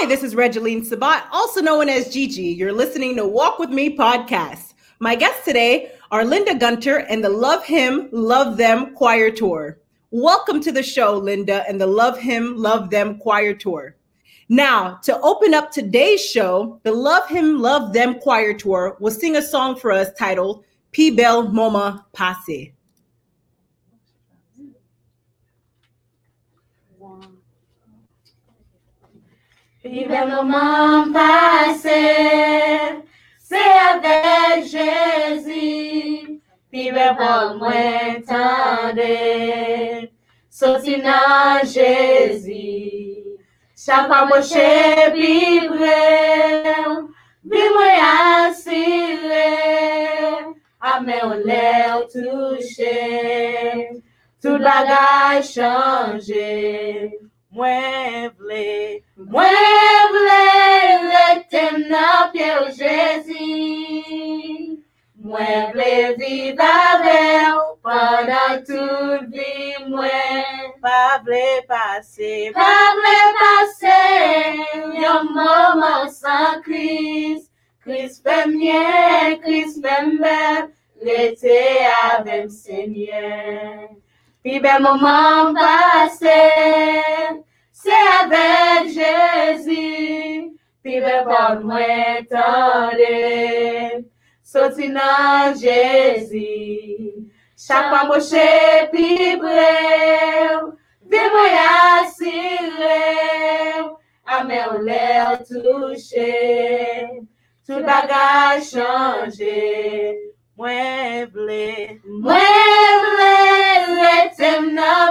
Hi, this is Regeline Sabat, also known as Gigi. You're listening to Walk With Me podcast. My guests today are Linda Gunter and the Love Him, Love Them Choir Tour. Welcome to the show, Linda, and the Love Him, Love Them Choir Tour. Now, to open up today's show, the Love Him, Love Them Choir Tour will sing a song for us titled Pi Bel Mouman Pase. Pi bel mouman pase, se avek Jezi, pi bel pou mwen tande, soti nan Jezi. Chapa mwen che pi brel, pi mwen asile, ame ou le ou touche, tout bagay chanje. Mueble, mueble l'éternel Père Jésus. Mueble vidabel pendant toute vie, mwen. Pable pase, pable pase, yon moment sans Christ. Christ fem Christ fem bel, l'été avem Seigneur. Pi bel mouman pase, se avek Jezi. Pi bel bon mwen tande, soti nan Jezi. Chakwa mouche pi brev, vi mwen asirev. Ame ou lè ou touche, tout bagaj chanje, mwen vle, mwen vle.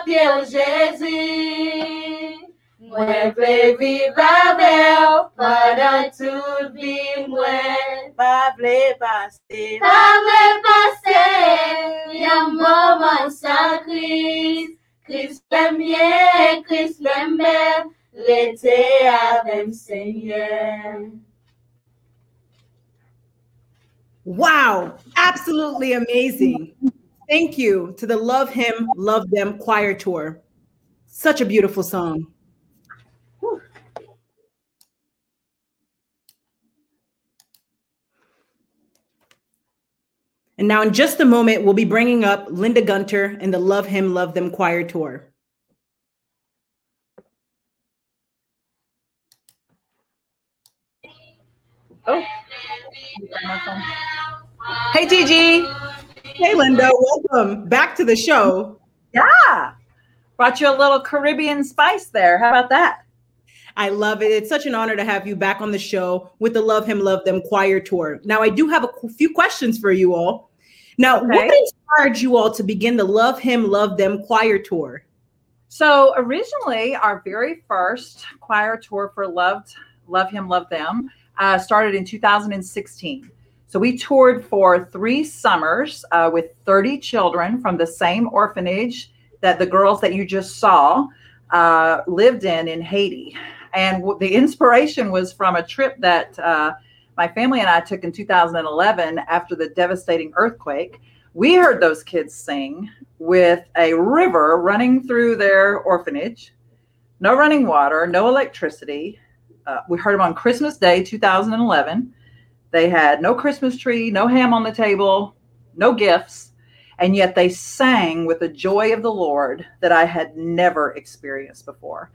Pied Jésus. Mwen vle vive avec pendant toute vie mwen. pa vle pase, Pa vle pase yon moment sans Christ. Christ l'aime bien, Christ l'aime bien, l'été avec Seigneur. Wow, absolutely amazing. Thank you to the Love Him, Love Them Choir Tour. Such a beautiful song. And now, in just a moment, we'll be bringing up Linda Gunter and the Love Him, Love Them Choir Tour. Oh. Hey, Gigi. Hey, Linda. Welcome back to the show. Yeah. Brought you a little Caribbean spice there. How about that? I love it. It's such an honor to have you back on the show with the Love Him, Love Them choir tour. Now, I do have a few questions for you all. Now, what Okay. inspired you all to begin the Love Him, Love Them choir tour? So originally, our very first choir tour for Loved, Love Him, Love Them uh, started in 2016. So we toured for three summers uh, with 30 children from the same orphanage that the girls that you just saw uh, lived in in Haiti. And w- the inspiration was from a trip that uh, my family and I took in 2011 after the devastating earthquake. We heard those kids sing with a river running through their orphanage, no running water, no electricity. Uh, we heard them on Christmas Day 2011. They had no Christmas tree, no ham on the table, no gifts, and yet they sang with the joy of the Lord that I had never experienced before.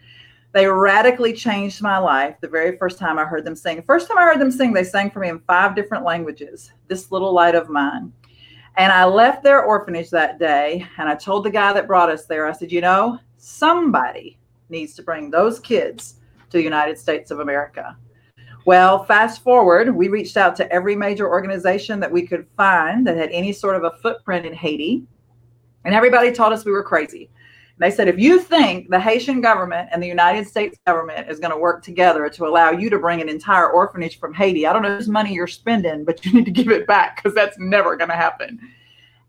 They radically changed my life the very first time I heard them sing. First time I heard them sing, they sang for me in five different languages, This Little Light of Mine. And I left their orphanage that day and I told the guy that brought us there, I said, you know, somebody needs to bring those kids to the United States of America. Well, fast forward, we reached out to every major organization that we could find that had any sort of a footprint in Haiti. And everybody told us we were crazy. They said, if you think the Haitian government and the United States government is going to work together to allow you to bring an entire orphanage from Haiti, I don't know whose money you're spending, but you need to give it back because that's never going to happen.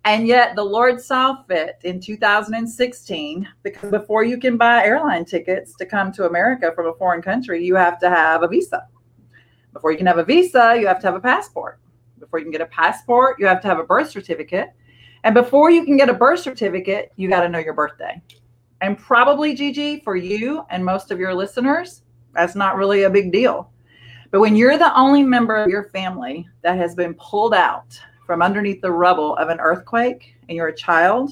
And yet the Lord saw fit in 2016, because before you can buy airline tickets to come to America from a foreign country, you have to have a visa. Before you can have a visa, you have to have a passport. Before you can get a passport, you have to have a birth certificate. And before you can get a birth certificate, you got to know your birthday. And probably, Gigi, for you and most of your listeners, That's not really a big deal. But when you're the only member of your family that has been pulled out from underneath the rubble of an earthquake and you're a child,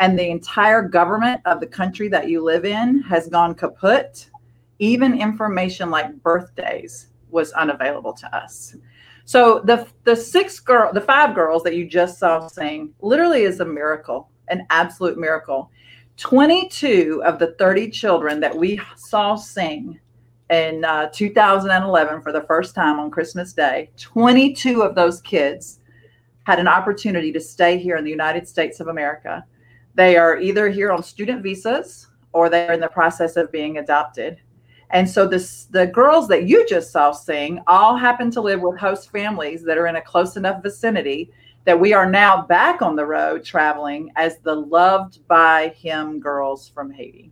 and the entire government of the country that you live in has gone kaput, even information like birthdays was unavailable to us. So the the six girl, the five girls that you just saw sing, literally is a miracle, an absolute miracle. 22 of the 30 children that we saw sing in uh, 2011 for the first time on Christmas Day, 22 of those kids had an opportunity to stay here in the United States of America. They are either here on student visas or they're in the process of being adopted. And so this, the girls that you just saw sing all happen to live with host families that are in a close enough vicinity that we are now back on the road traveling as the loved by him girls from Haiti.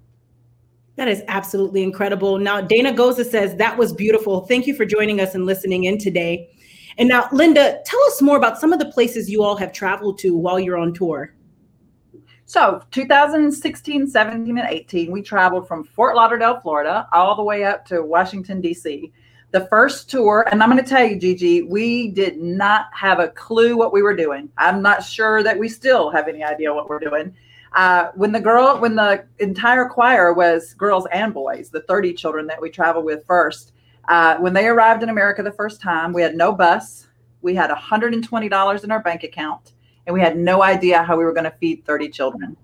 That is absolutely incredible. Now, Dana Goza says that was beautiful. Thank you for joining us and listening in today. And now, Linda, tell us more about some of the places you all have traveled to while you're on tour. So 2016, 17, and 18, we traveled from Fort Lauderdale, Florida, all the way up to Washington, D.C. The first tour, and I'm going to tell you, Gigi, we did not have a clue what we were doing. I'm not sure that we still have any idea what we're doing. Uh, when the girl, when the entire choir was girls and boys, the 30 children that we traveled with first, uh, when they arrived in America the first time, we had no bus. We had $120 in our bank account and we had no idea how we were going to feed 30 children.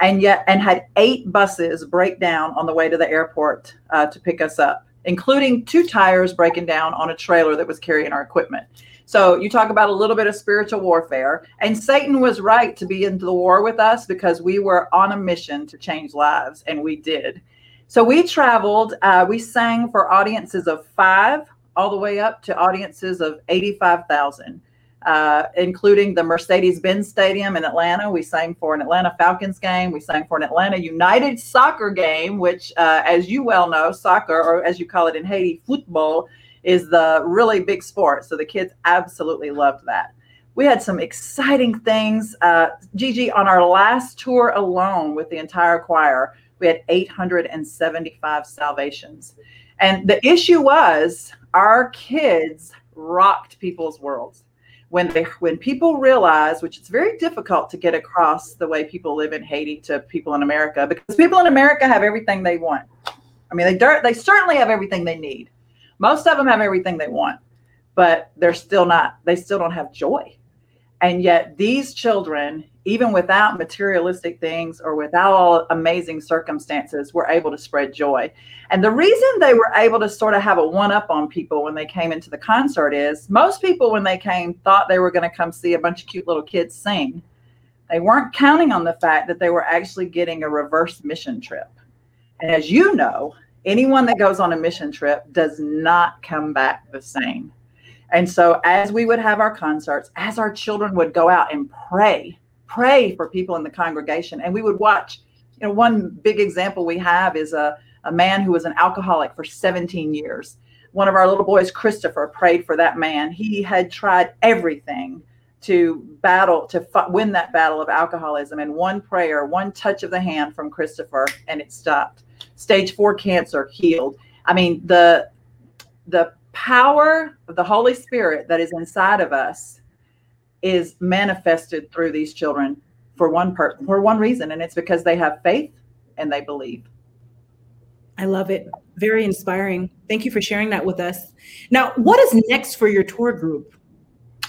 And yet and had eight buses break down on the way to the airport uh, to pick us up including two tires breaking down on a trailer that was carrying our equipment. So you talk about a little bit of spiritual warfare and satan was right to be into the war with us because we were on a mission to change lives and we did. So we traveled uh, we sang for audiences of five all the way up to audiences of 85000 uh, including the Mercedes Benz Stadium in Atlanta. We sang for an Atlanta Falcons game. We sang for an Atlanta United soccer game, which, uh, as you well know, soccer, or as you call it in Haiti, football, is the really big sport. So the kids absolutely loved that. We had some exciting things. Uh, Gigi, on our last tour alone with the entire choir, we had 875 salvations. And the issue was our kids rocked people's worlds when they when people realize which it's very difficult to get across the way people live in Haiti to people in America because people in America have everything they want. I mean they they certainly have everything they need. Most of them have everything they want, but they're still not they still don't have joy. And yet these children even without materialistic things or without all amazing circumstances, we were able to spread joy. And the reason they were able to sort of have a one up on people when they came into the concert is most people, when they came, thought they were going to come see a bunch of cute little kids sing. They weren't counting on the fact that they were actually getting a reverse mission trip. And as you know, anyone that goes on a mission trip does not come back the same. And so, as we would have our concerts, as our children would go out and pray pray for people in the congregation. And we would watch, you know, one big example we have is a, a man who was an alcoholic for 17 years. One of our little boys, Christopher, prayed for that man. He had tried everything to battle, to f- win that battle of alcoholism. And one prayer, one touch of the hand from Christopher, and it stopped. Stage four cancer healed. I mean, the the power of the Holy Spirit that is inside of us is manifested through these children for one per- for one reason and it's because they have faith and they believe. I love it. Very inspiring. Thank you for sharing that with us. Now what is next for your tour group?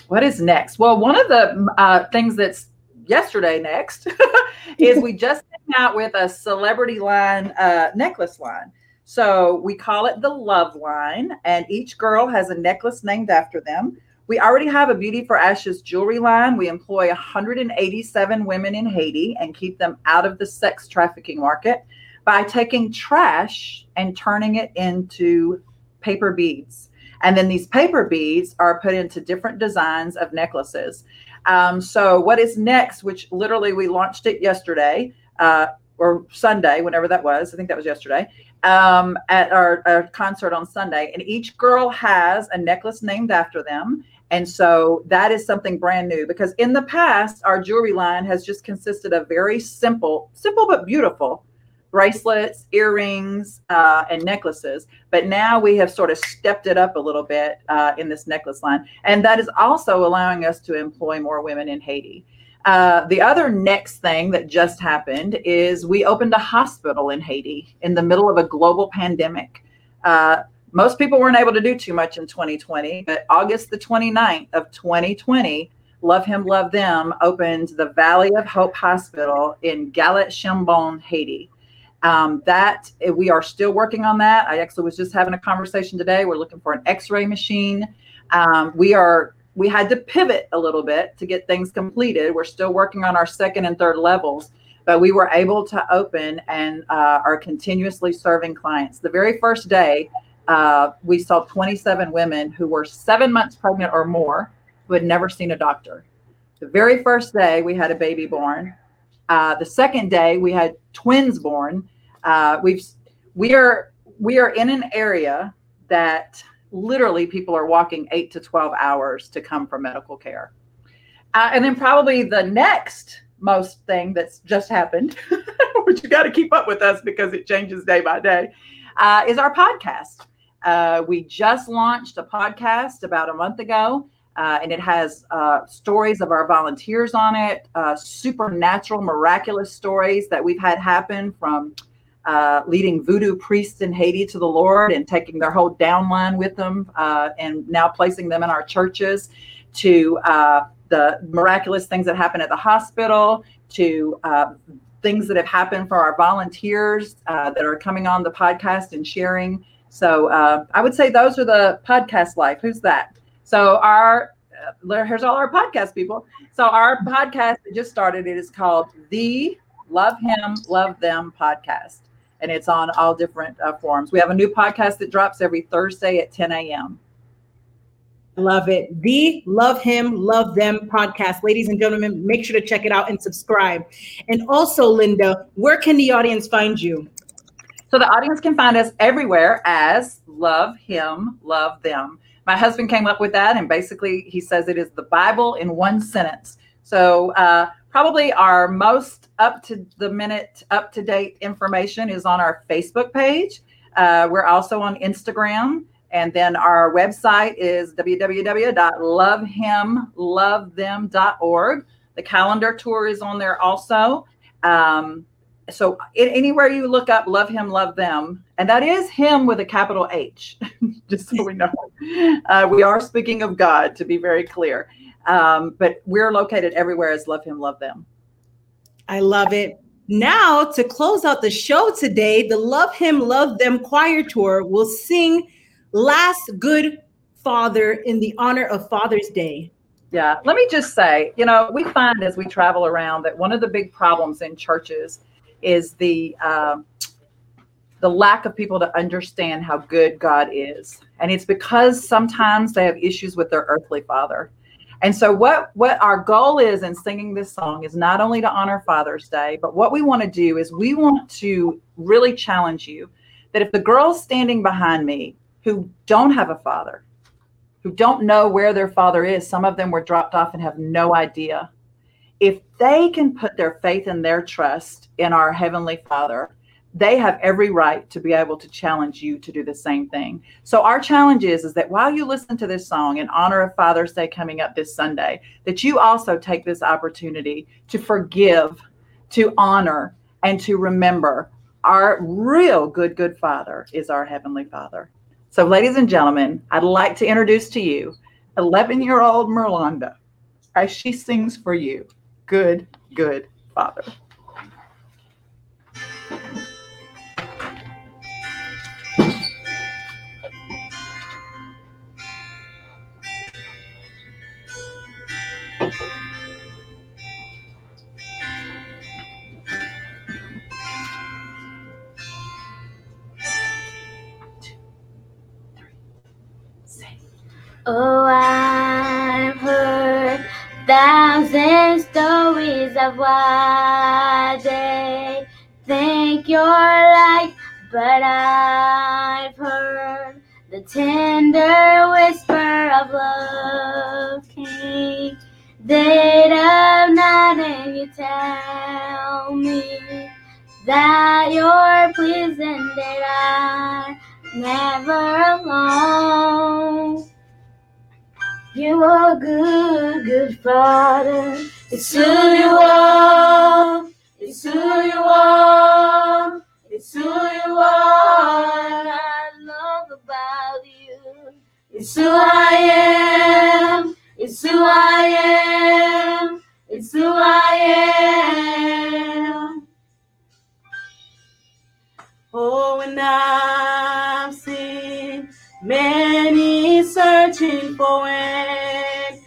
What is next? Well one of the uh, things that's yesterday next is we just came out with a celebrity line uh, necklace line. So we call it the love line and each girl has a necklace named after them we already have a Beauty for Ashes jewelry line. We employ 187 women in Haiti and keep them out of the sex trafficking market by taking trash and turning it into paper beads. And then these paper beads are put into different designs of necklaces. Um, so, what is next, which literally we launched it yesterday uh, or Sunday, whenever that was, I think that was yesterday, um, at our, our concert on Sunday. And each girl has a necklace named after them and so that is something brand new because in the past, our jewelry line has just consisted of very simple, simple but beautiful bracelets, earrings, uh, and necklaces. But now we have sort of stepped it up a little bit uh, in this necklace line. And that is also allowing us to employ more women in Haiti. Uh, the other next thing that just happened is we opened a hospital in Haiti in the middle of a global pandemic. Most people weren't able to do too much in 2020, but August the 29th of 2020, Love Him, Love Them opened the Valley of Hope Hospital in Galet Chambon, Haiti. Um, that eh, we are still working on that. I actually was just having a conversation today. We're looking for an X-ray machine. Um, we are we had to pivot a little bit to get things completed. We're still working on our second and third levels, but we were able to open and uh, are continuously serving clients. The very first day, uh, we saw 27 women who were seven months pregnant or more who had never seen a doctor. The very first day, we had a baby born. Uh, the second day, we had twins born. Uh, we've we are we are in an area that literally people are walking eight to 12 hours to come for medical care. Uh, and then probably the next most thing that's just happened, which you got to keep up with us because it changes day by day, uh, is our podcast. Uh, we just launched a podcast about a month ago, uh, and it has uh, stories of our volunteers on it, uh, supernatural, miraculous stories that we've had happen from uh, leading voodoo priests in Haiti to the Lord and taking their whole downline with them and now placing them in our churches to the miraculous things that happen at the hospital to uh, things that have happened for our volunteers uh, that are coming on the podcast and sharing. So uh, I would say those are the podcast life. Who's that? So our here's all our podcast people. So our podcast that just started. It is called the Love Him, Love Them podcast and it's on all different uh, forums. We have a new podcast that drops every Thursday at 10 a.m. Love it. The Love Him, Love Them podcast. Ladies and gentlemen, make sure to check it out and subscribe. And also, Linda, where can the audience find you? So the audience can find us everywhere as Love Him, Love Them. My husband came up with that, and basically he says it is the Bible in one sentence. So uh, probably our most up to the minute, up to date information is on our Facebook page. Uh, we're also on Instagram. And then our website is www.lovehimlovethem.org. The calendar tour is on there also. Um, so anywhere you look up love him love them and that is him with a capital h just so we know uh, we are speaking of god to be very clear um, but we're located everywhere as Love Him, Love Them. I love it. Now, to close out the show today, the Love Him, Love Them choir tour will sing Last Good Father in the honor of Father's Day. Yeah, let me just say, you know, we find as we travel around that one of the big problems in churches is the uh, the lack of people to understand how good God is, and it's because sometimes they have issues with their earthly father. And so what what our goal is in singing this song is not only to honor Father's Day, but what we want to do is we want to really challenge you that if the girls standing behind me who don't have a father, who don't know where their father is, some of them were dropped off and have no idea. If they can put their faith and their trust in our heavenly Father, they have every right to be able to challenge you to do the same thing. So our challenge is is that while you listen to this song in honor of Father's Day coming up this Sunday, that you also take this opportunity to forgive, to honor, and to remember our real good good Father is our heavenly Father. So ladies and gentlemen, I'd like to introduce to you 11-year-old Merlonda as she sings for you, Good Good Father. Of they think you're like, but I've heard the tender whisper of love came. Dead of night, and you tell me that you're pleased and that I'm never alone. You are good, good Father. It's who you are. It's who you are. It's who you are. I love about you. It's who I am. It's who I am. It's who I am. Oh, and I've seen many searching for answers,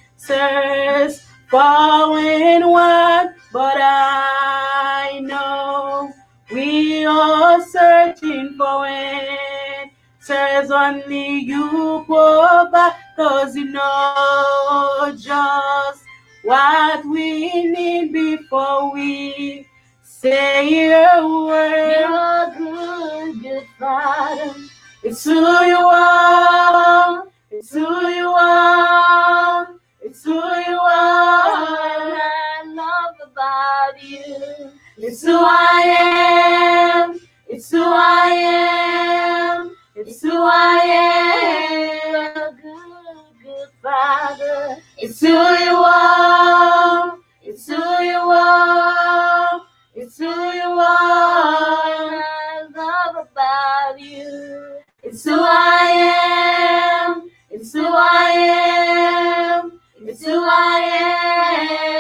following one, but I know we are searching for answers. Only you provide, cause you know just what we need before we say a word. You're a good, good Father. It's who you are. It's who you are. It's who you are. I love about you. It's who I am. It's who I am. It's who I am. a good, good Father. It's who you are. It's who you are. It's who you are. I love about you. It's who I Am. It's who I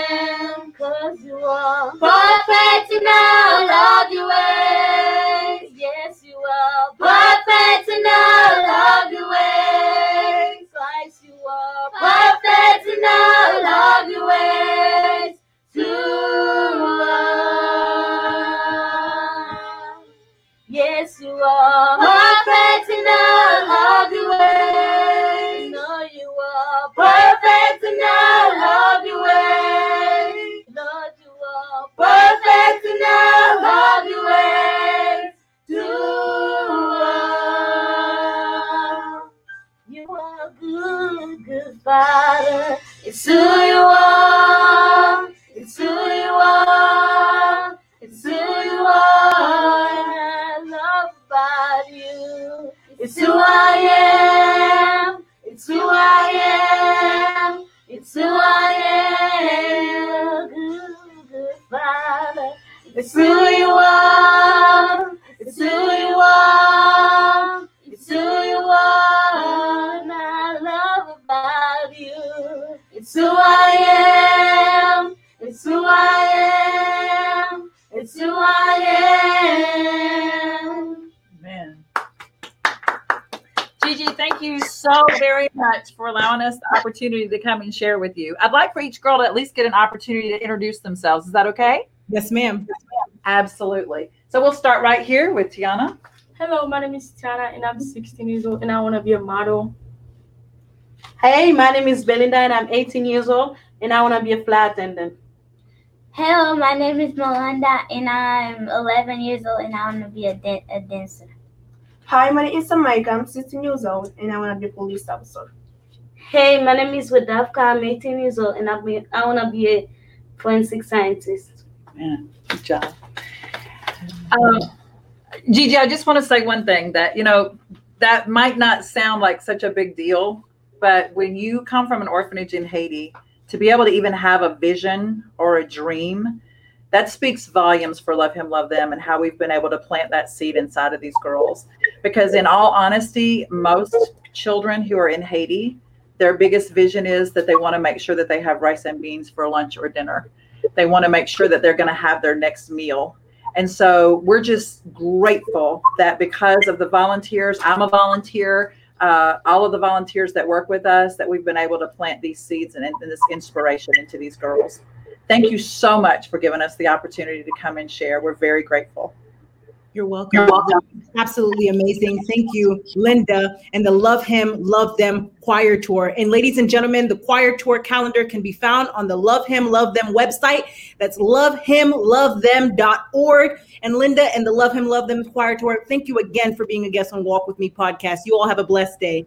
Gigi, thank you so very much for allowing us the opportunity to come and share with you. I'd like for each girl to at least get an opportunity to introduce themselves. Is that okay? Yes, ma'am. Absolutely. So we'll start right here with Tiana. Hello, my name is Tiana and I'm 16 years old and I want to be a model. Hey, my name is Belinda and I'm 18 years old and I want to be a flight attendant. Hello, my name is Melinda and I'm 11 years old and I want to be a, dan- a dancer. Hi, my name is Samika. I'm 16 years old and I want to be a police officer. Hey, my name is Wedavka. I'm 18 years old and I'll be, I want to be a forensic scientist. Man, good job. Um, Gigi, I just want to say one thing that, you know, that might not sound like such a big deal, but when you come from an orphanage in Haiti, to be able to even have a vision or a dream, that speaks volumes for Love Him, Love Them and how we've been able to plant that seed inside of these girls. Because, in all honesty, most children who are in Haiti, their biggest vision is that they want to make sure that they have rice and beans for lunch or dinner. They want to make sure that they're going to have their next meal. And so we're just grateful that because of the volunteers, I'm a volunteer, uh, all of the volunteers that work with us, that we've been able to plant these seeds and, and this inspiration into these girls. Thank you so much for giving us the opportunity to come and share. We're very grateful. You're welcome. Absolutely amazing. Thank you, Linda, and the Love Him, Love Them Choir Tour. And ladies and gentlemen, the choir tour calendar can be found on the Love Him, Love Them website. That's lovehimlovethem.org. And Linda and the Love Him, Love Them Choir Tour, thank you again for being a guest on Walk With Me podcast. You all have a blessed day.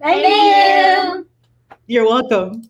Thank you. You're welcome.